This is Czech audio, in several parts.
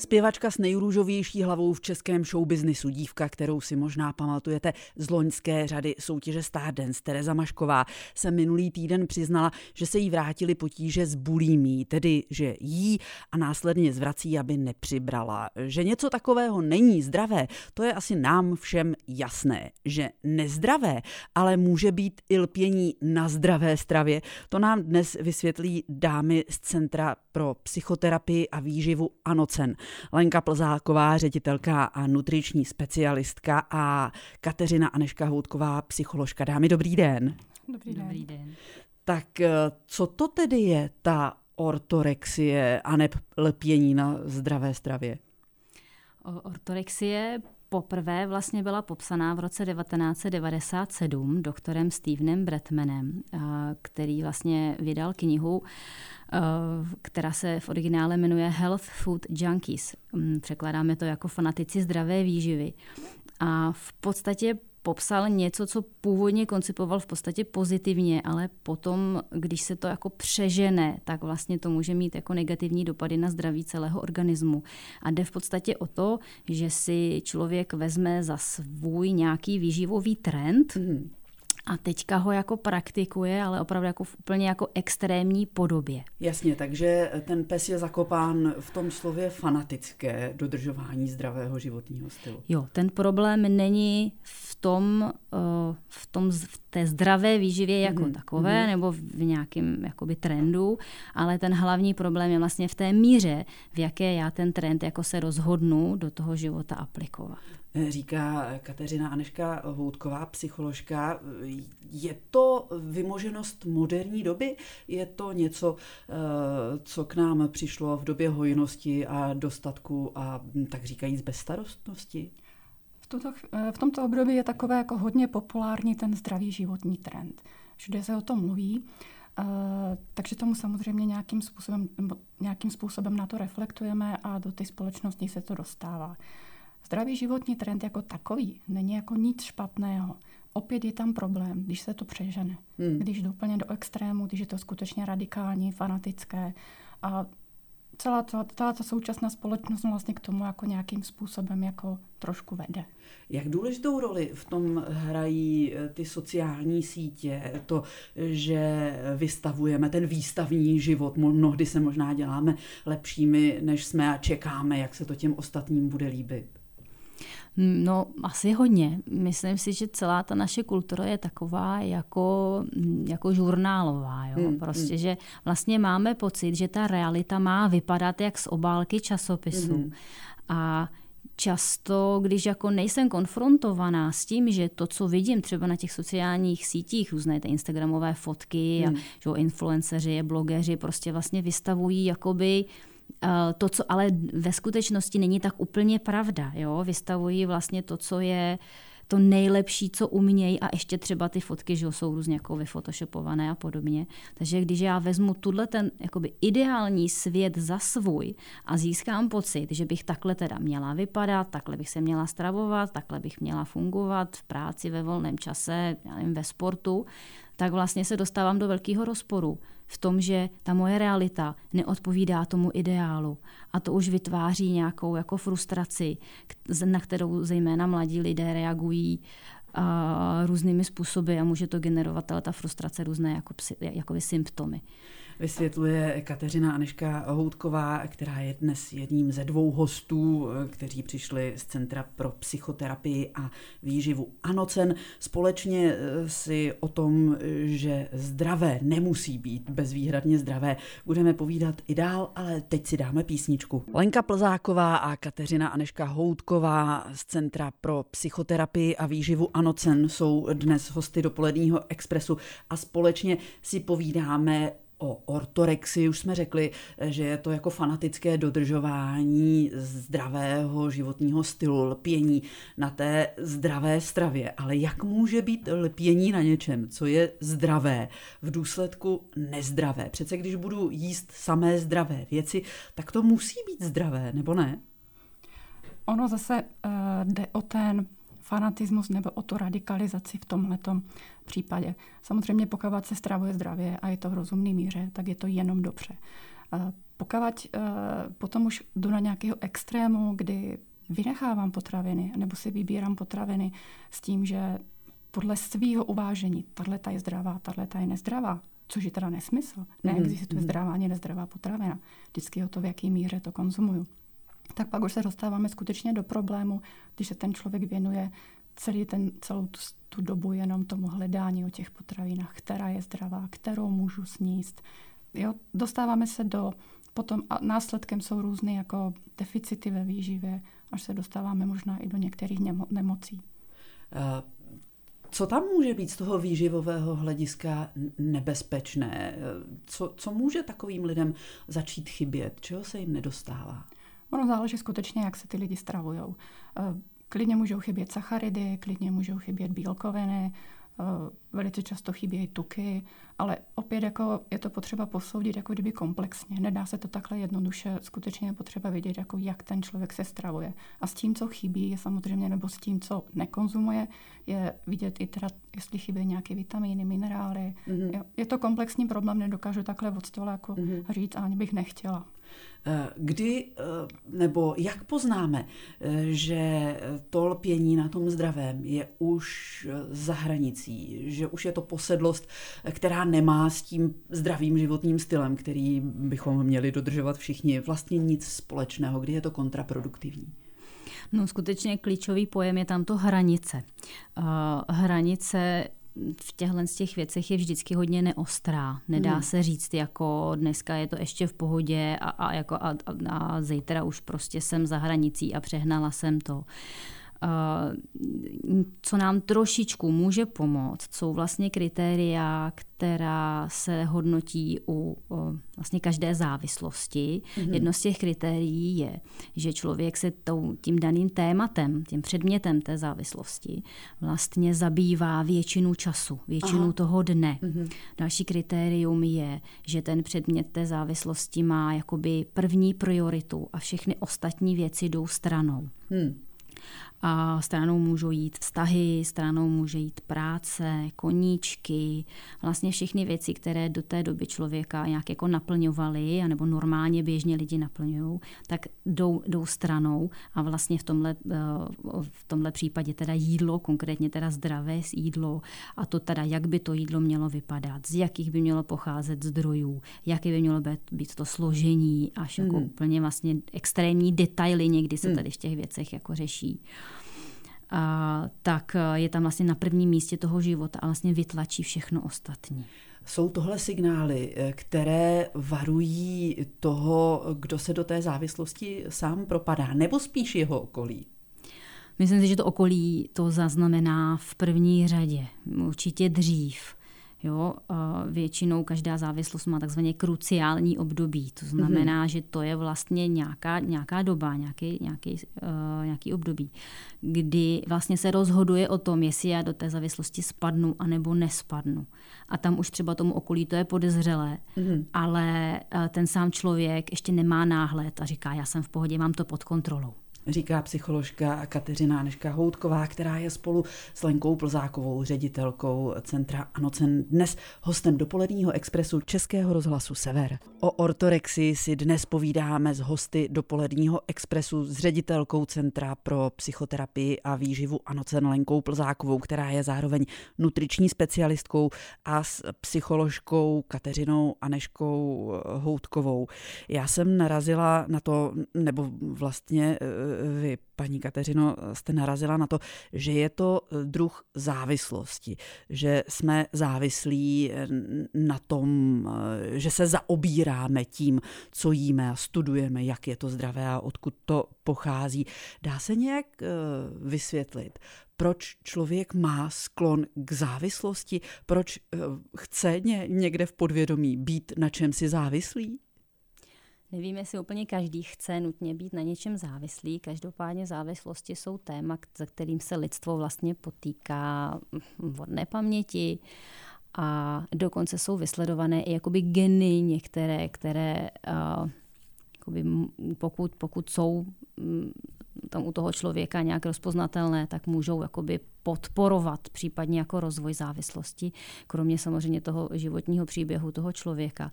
Zpěvačka s nejrůžovější hlavou v českém showbiznisu, dívka, kterou si možná pamatujete z loňské řady soutěže Stardance, Tereza Mašková, se minulý týden přiznala, že se jí vrátili potíže s bulímí, tedy že jí a následně zvrací, aby nepřibrala. Že něco takového není zdravé, to je asi nám všem jasné. Že nezdravé, ale může být i lpění na zdravé stravě, to nám dnes vysvětlí dámy z Centra pro psychoterapii a výživu Anocen. Lenka Plzáková, ředitelka a nutriční specialistka a Kateřina Aneška Houtková, psycholožka. Dámy, dobrý den. Dobrý den. Dobrý den. Tak eh, co to tedy je ta ortorexie a ne lpění na zdravé stravě? Ortorexie poprvé vlastně byla popsaná v roce 1997 doktorem Stevenem Bretmanem, který vlastně vydal knihu, která se v originále jmenuje Health Food Junkies. Mm, překládáme to jako fanatici zdravé výživy. A v podstatě popsal něco, co původně koncipoval v podstatě pozitivně, ale potom, když se to jako přežene, tak vlastně to může mít jako negativní dopady na zdraví celého organismu. A jde v podstatě o to, že si člověk vezme za svůj nějaký výživový trend, mm a teďka ho jako praktikuje, ale opravdu jako v úplně jako extrémní podobě. Jasně, takže ten pes je zakopán v tom slově fanatické dodržování zdravého životního stylu. Jo, ten problém není v tom, eh, v, tom, v té zdravé výživě jako mm-hmm. takové, mm-hmm. nebo v nějakém jakoby trendu, ale ten hlavní problém je vlastně v té míře, v jaké já ten trend jako se rozhodnu do toho života aplikovat říká Kateřina Aneška Houtková, psycholožka. Je to vymoženost moderní doby? Je to něco, eh, co k nám přišlo v době hojnosti a dostatku a tak říkajíc bezstarostnosti? V, tuto, eh, v tomto období je takové jako hodně populární ten zdravý životní trend. Všude se o tom mluví. Uh, takže tomu samozřejmě nějakým způsobem, nějakým způsobem na to reflektujeme a do té společnosti se to dostává. Zdravý životní trend jako takový není jako nic špatného. Opět je tam problém, když se to přežene. Hmm. Když jde úplně do extrému, když je to skutečně radikální, fanatické. A celá ta, celá ta současná společnost vlastně k tomu jako nějakým způsobem jako trošku vede. Jak důležitou roli v tom hrají eh, ty sociální sítě, to, že vystavujeme ten výstavní život, mnohdy se možná děláme lepšími, než jsme a čekáme, jak se to těm ostatním bude líbit? No, asi hodně. Myslím si, že celá ta naše kultura je taková jako, jako žurnálová. Jo? Hmm, prostě, hmm. že vlastně máme pocit, že ta realita má vypadat jak z obálky časopisu. Hmm. A často, když jako nejsem konfrontovaná s tím, že to, co vidím třeba na těch sociálních sítích, různé ty instagramové fotky hmm. a že influenceři, blogeři prostě vlastně vystavují jakoby Eh, to, co ale ve skutečnosti není tak úplně pravda. Jo? Vystavují vlastně to, co je to nejlepší, co umějí a ještě třeba ty fotky, že jsou různě jako vyfotoshopované a podobně. Takže když já vezmu tuhle ten jakoby ideální svět za svůj a získám pocit, že bych takhle teda měla vypadat, takhle bych se měla stravovat, takhle bych měla fungovat v práci, ve volném čase, já nevím, ve sportu, tak vlastně se dostávám do velkého rozporu v tom, že ta moje realita neodpovídá tomu ideálu. A to už vytváří nějakou jako frustraci, na kterou zejména mladí lidé reagují a různými způsoby a může to generovat ale ta frustrace různé jako, jako symptomy vysvětluje Kateřina Aneška Houtková, která je dnes jedním ze dvou hostů, kteří přišli z Centra pro psychoterapii a výživu Anocen. Společně eh, si o tom, že zdravé nemusí být bezvýhradně zdravé, budeme povídat i dál, ale teď si dáme písničku. Lenka Plzáková a Kateřina Aneška Houtková z Centra pro psychoterapii a výživu Anocen jsou dnes hosty dopoledního expresu a společně si povídáme O ortorexii už jsme řekli, že je to jako fanatické dodržování zdravého životního stylu, lpění na té zdravé stravě. Ale jak může být lpění na něčem, co je zdravé, v důsledku nezdravé? Přece když budu jíst samé zdravé věci, tak to musí být zdravé, nebo ne? Ono zase uh, jde o ten fanatismus nebo o tu radikalizaci v tomhletom případě. Samozřejmě pokud se stravuje zdravě a je to v rozumné míře, tak je to jenom dobře. Pokud potom už jdu na nějakého extrému, kdy vynechávám potraviny nebo si vybírám potraviny s tím, že podle svého uvážení, tahle je zdravá, tahle je nezdravá, což je teda nesmysl. Mhm, Neexistuje mm-hmm. zdravá ani nezdravá potravina. Vždycky o to, v jaký míře to konzumuju. Tak pak už se dostáváme skutečně do problému, když se ten člověk věnuje celý ten, celou tu, tu dobu jenom tomu hledání o těch potravinách, která je zdravá, kterou můžu sníst. Jo, dostáváme se do, potom a následkem jsou různé jako deficity ve výživě, až se dostáváme možná i do některých němo, nemocí. Uh co tam může být z toho výživového hlediska nebezpečné? Co, co může takovým lidem začít chybět? Čeho se jim nedostává? Ono záleží skutečně, jak se ty lidi stravují. Eh, klidně můžou chybět sacharidy, klidně můžou chybět bílkoviny, eh, velice často chybějí tuky, ale opět jako je to potřeba posoudit jako kdyby komplexně. Nedá se to takhle jednoduše, skutečně je potřeba vidět, jako jak ten člověk se stravuje. A s tím, co chybí, je samozřejmě, nebo s tím, co nekonzumuje, je vidět i teda, jestli chybí nějaké vitamíny, minerály. Mm-hmm. Je to komplexní problém, nedokážu takhle od stola jako mm-hmm. říct, ani bych nechtěla. Eh, kdy eh, nebo jak poznáme, eh, že to lpění na tom zdravém je už za hranicí, že už je to posedlost, která nemá s tím zdravým životním stylem, který bychom měli dodržovat všichni, vlastně nic společného, kdy je to kontraproduktivní? No skutečně klíčový pojem je tam to hranice. Hranice v těchto z těch věcech je vždycky hodně neostrá. Nedá hmm. se říct, jako dneska je to ještě v pohodě a, a, jako a, a, a zítra už prostě jsem za hranicí a přehnala jsem to. Uh, co nám trošičku může pomoct, jsou vlastně kritéria, která se hodnotí u vlastně každé závislosti. Mm-hmm. Jedno z těch kritérií je, že člověk se tím daným tématem, tím předmětem té závislosti vlastně zabývá většinu času, většinu Aha. toho dne. Mm-hmm. Další kritérium je, že ten předmět té závislosti má jakoby první prioritu a všechny ostatní věci jdou stranou. Hmm. A stranou můžou jít vztahy, stranou může jít práce, koníčky, vlastně všechny věci, které do té doby člověka nějak jako naplňovaly, anebo normálně běžně lidi naplňují, tak jdou, jdou stranou a vlastně v tomhle, eh, v tomhle případě teda jídlo, konkrétně teda zdravé jídlo a to teda, jak by to jídlo mělo vypadat, z jakých by mělo pocházet zdrojů, jaké by mělo být, být to složení, až jako hmm. úplně vlastně extrémní detaily někdy se hmm. tady v těch věcech jako řeší a, tak e, je tam vlastně na prvním místě toho života a vlastně vytlačí všechno ostatní. Jsou tohle signály, e, které varují toho, kdo se do té závislosti sám propadá, nebo spíš jeho okolí? Myslím si, že to okolí to zaznamená v první řadě, určitě dřív. Jo, většinou každá závislost má takzvaně kruciální období. To znamená, mm-hmm. že to je vlastně nějaká, nějaká doba, nějaký, nějaký, uh, nějaký období, kdy vlastně se rozhoduje o tom, jestli já do té závislosti spadnu anebo nespadnu. A tam už třeba tomu okolí to je podezřelé, mm-hmm. ale uh, ten sám člověk ještě nemá náhled a říká, já jsem v pohodě, mám to pod kontrolou říká psycholožka Kateřina Aneška Houtková, která je spolu s Lenkou Plzákovou, ředitelkou Centra Anocen, dnes hostem dopoledního expresu Českého rozhlasu Sever. O ortorexii si dnes povídáme s hosty dopoledního expresu s ředitelkou Centra pro psychoterapii a výživu Anocen Lenkou Plzákovou, která je zároveň nutriční specialistkou a s psycholožkou Kateřinou Aneškou Houtkovou. Já jsem narazila na to, nebo vlastně vy, paní Kateřino, jste narazila na to, že je to druh závislosti, že jsme závislí na tom, že se zaobíráme tím, co jíme a studujeme, jak je to zdravé a odkud to pochází. Dá se nějak eh, vysvětlit, proč člověk má sklon k závislosti, proč eh, chce někde v podvědomí být na čem si závislý? Nevím, jestli úplně každý chce nutně být na něčem závislý. Každopádně závislosti jsou téma, za kterým se lidstvo vlastně potýká od nepaměti a dokonce jsou vysledované i jakoby geny některé, které uh, jakoby pokud, pokud jsou tam u toho člověka nějak rozpoznatelné, tak můžou jakoby podporovat případně jako rozvoj závislosti, kromě samozřejmě toho životního příběhu toho člověka.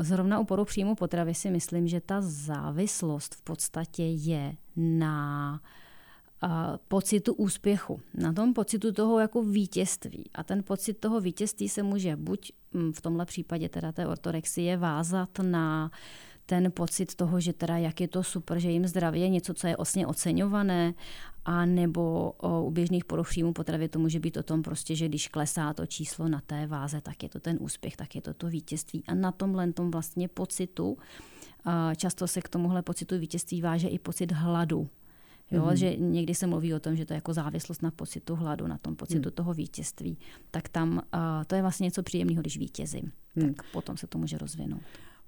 Zrovna u poruch příjmu potravy si myslím, že ta závislost v podstatě je na pocitu úspěchu, na tom pocitu toho jako vítězství. A ten pocit toho vítězství se může buď mm, v tomhle případě teda té ortorexie vázat na ten pocit toho, že teda jak je to super, že jim zdraví je něco, co je vlastně oceňované, a nebo o, u běžných poruch příjmu potravy to může být o tom prostě, že když klesá to číslo na té váze, tak je to ten úspěch, tak je to to vítězství. A na tomhle tom vlastně pocitu, často se k tomuhle pocitu vítězství váže i pocit hladu. Jo, mm-hmm. že někdy se mluví o tom, že to je jako závislost na pocitu hladu, na tom pocitu mm. toho vítězství. Tak tam uh, to je vlastně něco příjemného, když vítězím. Mm. Tak potom se to může rozvinout.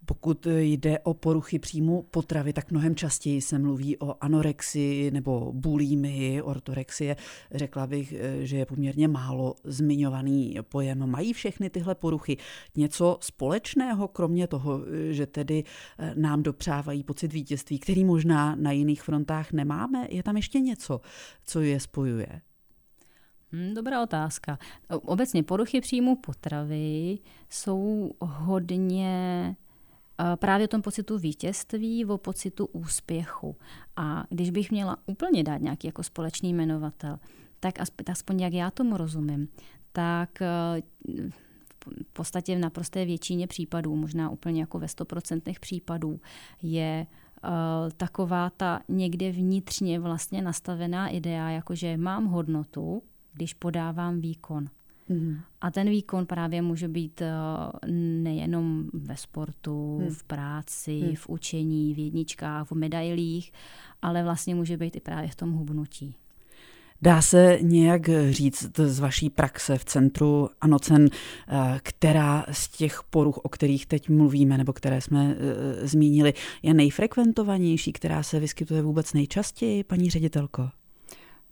Pokud jde o poruchy příjmu potravy, tak mnohem častěji se mluví o anorexii nebo bulímii, ortorexie. Řekla bych, že je poměrně málo zmiňovaný pojem. Mají všechny tyhle poruchy něco společného, kromě toho, že tedy nám dopřávají pocit vítězství, který možná na jiných frontách nemáme? Je tam ještě něco, co je spojuje? Hmm, dobrá otázka. Obecně poruchy příjmu potravy jsou hodně právě o tom pocitu vítězství, o pocitu úspěchu. A když bych měla úplně dát nějaký jako společný jmenovatel, tak aspoň jak já tomu rozumím, tak eh, v podstatě v naprosté většině případů, možná úplně jako ve 100% případů, je uh, taková ta někde vnitřně vlastně nastavená idea, jakože mám hodnotu, když podávám výkon. Mm. A ten výkon právě může být eh, nejenom ve sportu, mm. v práci, mm. v učení, v jedničkách, v medailích, ale vlastně může být i právě v tom hubnutí. Dá se nějak říct z vaší praxe v centru Anocen, eh, která z těch poruch, o kterých teď mluvíme, nebo které jsme e, zmínili, je nejfrekventovanější, která se vyskytuje vůbec nejčastěji, paní ředitelko?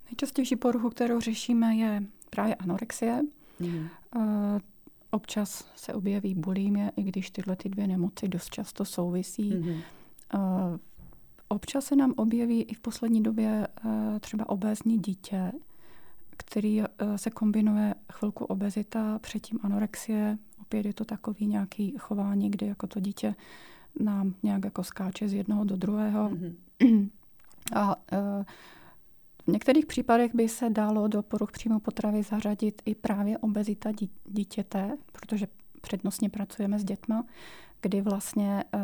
Nejčastější poruchu, kterou řešíme, je právě anorexie. Mm. Uh, občas se objeví bulimie, i když tyhle ty dvě nemoci dost často souvisí. Mm. Uh, občas se nám objeví i v poslední době uh, třeba obézní dítě, který uh, se kombinuje chvilku obezita, předtím anorexie. Opět je to takový nějaký chování, kdy jako to dítě nám nějak jako skáče z jednoho do druhého. Mm-hmm. A uh, v některých případech by se dalo do poruch příjmu potravy zařadit i právě obezita dítěte, protože přednostně pracujeme s dětma, kdy vlastně uh,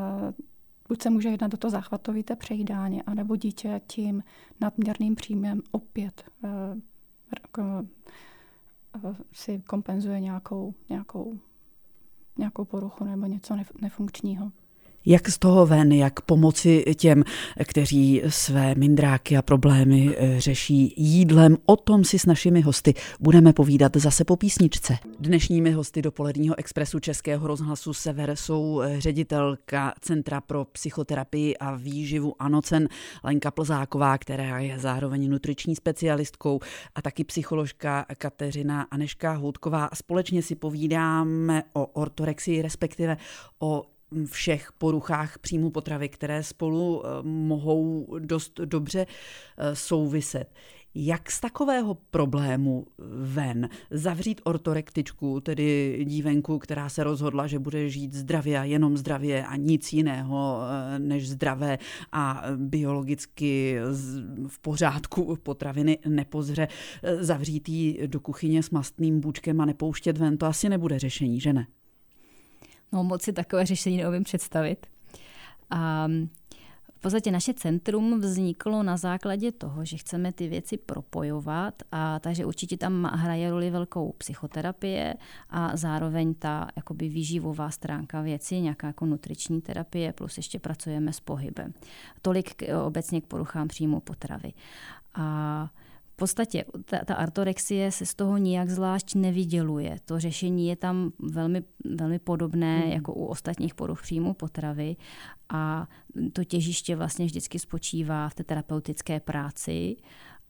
buď se může jednat do to záchvatovité přejídání, anebo dítě tím nadměrným příjmem opět uh, uh, si kompenzuje nějakou, nějakou, nějakou poruchu nebo něco nefunkčního. Jak z toho ven, jak pomoci těm, kteří své mindráky a problémy eh, řeší jídlem. O tom si s našimi hosty budeme povídat zase po písničce. Dnešními hosty dopoledního expresu Českého rozhlasu Sever jsou eh, ředitelka Centra pro psychoterapii a výživu Anocen Lenka Plzáková, která je zároveň nutriční specialistkou a taky psycholožka Kateřina Aneška Houtková. Společně si povídáme o ortorexii, respektive o všech poruchách příjmu potravy, které spolu eh, mohou dost dobře eh, souviset. Jak z takového problému ven zavřít ortorektičku, tedy dívenku, která se rozhodla, že bude žít zdravě a jenom zdravě a nic jiného eh, než zdravé a biologicky v pořádku potraviny nepozře, zavřít ji do kuchyně s mastným bůčkem a nepouštět ven, to asi nebude řešení, že ne? No moc si takové řešení neumím představit. A v podstatě naše centrum vzniklo na základě toho, že chceme ty věci propojovat a takže určitě tam hraje roli velkou psychoterapie a zároveň ta jakoby výživová stránka věci, nějaká jako nutriční terapie, plus ještě pracujeme s pohybem. Tolik k, obecně k poruchám příjmu potravy. A podstatě ta, ta artorexie se z toho nijak zvlášť nevyděluje. To řešení je tam velmi, velmi podobné hmm. jako u ostatních poruch příjmu potravy a to těžiště vlastně vždycky spočívá v té terapeutické práci.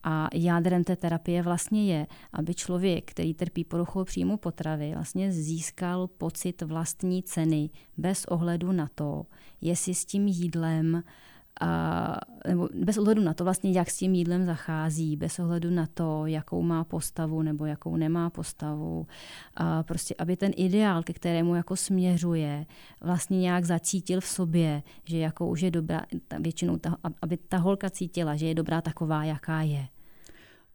A jádrem té terapie vlastně je, aby člověk, který trpí poruchou příjmu potravy, vlastně získal pocit vlastní ceny bez ohledu na to, jestli s tím jídlem a, nebo bez ohledu na to vlastně, jak s tím jídlem zachází, bez ohledu na to, jakou má postavu nebo jakou nemá postavu. A prostě, aby ten ideál, ke kterému jako směřuje, vlastně nějak zacítil v sobě, že jako už je dobrá, většinou ta, aby ta holka cítila, že je dobrá taková, jaká je.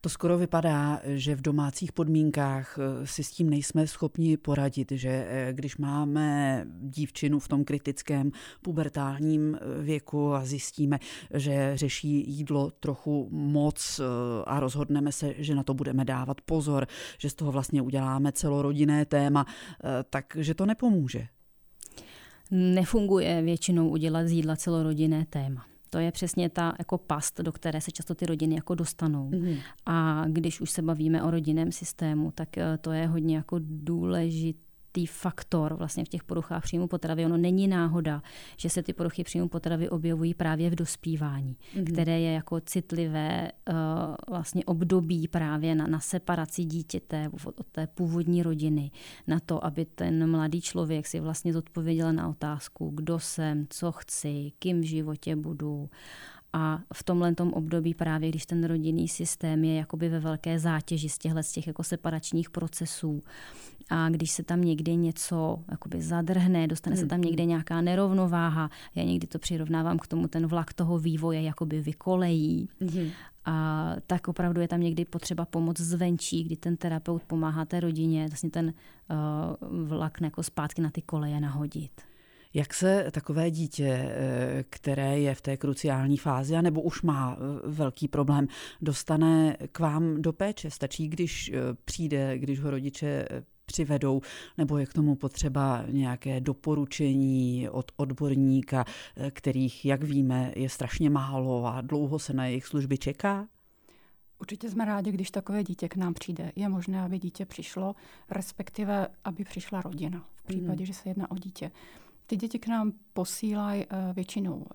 To skoro vypadá, že v domácích podmínkách eh, si s tím nejsme schopni poradit, že eh, když máme dívčinu v tom kritickém pubertálním eh, věku a zjistíme, že řeší jídlo trochu moc a rozhodneme se, že na to budeme dávat pozor, že z toho vlastně uděláme celorodinné téma, takže to nepomůže. Nefunguje většinou udělat z jídla celorodinné téma. To je přesně ta jako past, do které se často ty rodiny jako dostanou. Mm-hmm. A když už se bavíme o rodinném systému, tak eh, to je hodně jako důležité důležitý faktor vlastně v těch poruchách příjmu potravy. Ono není náhoda, že se ty poruchy příjmu potravy objevují právě v dospívání, mm-hmm. které je jako citlivé uh, vlastně období právě na, na separaci dítěte od té původní rodiny, na to, aby ten mladý člověk si vlastně zodpověděl na otázku, kdo jsem, co chci, kým v životě budu a v tomhle období právě, když ten rodinný systém je jakoby ve velké zátěži z těchto z těch jako separačních procesů a když se tam někdy něco jakoby zadrhne, dostane se tam hmm. někde nějaká nerovnováha, já někdy to přirovnávám k tomu, ten vlak toho vývoje jakoby vykolejí, mm. a tak opravdu je tam někdy potřeba pomoc zvenčí, kdy ten terapeut pomáhá té rodině vlastně ten uh, vlak jako zpátky na ty koleje nahodit. Jak se takové dítě, eh, které je v té kruciální fázi, nebo už má eh, velký problém, dostane k vám do péče? Stačí, když eh, přijde, když ho rodiče přivedou, nebo je k tomu potřeba nějaké doporučení od odborníka, kterých, jak víme, je strašně málo a dlouho se na jejich služby čeká? Určitě jsme rádi, když takové dítě k nám přijde. Je možné, aby dítě přišlo, respektive aby přišla rodina, v případě, mm. že se jedná o dítě. Ty děti k nám posílají uh, většinou uh,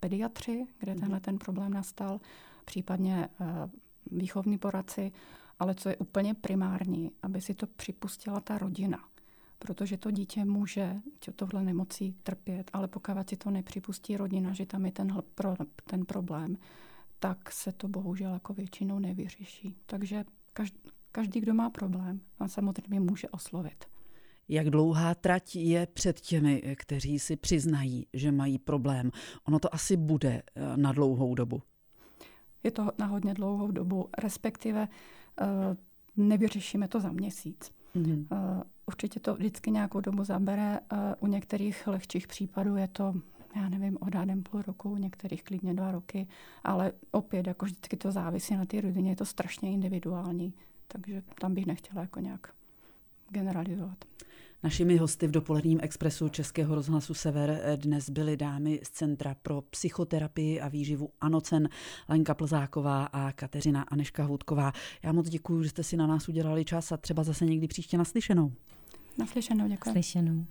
pediatři, kde mm tenhle ten problém nastal, případně uh, výchovní poradci, ale co je úplně primární, aby si to připustila ta rodina. Protože to dítě může tohle nemocí trpět, ale pokud si to nepřipustí rodina, že tam je ten, pro, ten problém, tak se to bohužel jako většinou nevyřeší. Takže každý, každý, kdo má problém, on samozřejmě může oslovit. Jak dlouhá trať je před těmi, kteří si přiznají, že mají problém? Ono to asi bude eh, na dlouhou dobu. Je to na hodně dlouhou dobu, respektive uh, nevyřešíme to za měsíc. Mm-hmm. Určitě to vždycky nějakou dobu zabere. U některých lehčích případů je to, já nevím, odhadem půl roku, u některých klidně dva roky, ale opět, jako vždycky to závisí na té rodině, je to strašně individuální, takže tam bych nechtěla jako nějak generalizovat. Našimi hosty v dopoledním expresu Českého rozhlasu Sever dnes byly dámy z Centra pro psychoterapii a výživu Anocen, Lenka Plzáková a Kateřina Aneška Hůdková. Já moc děkuji, že jste si na nás udělali čas a třeba zase někdy příště naslyšenou. Naslyšenou, děkuji. Slyšenou.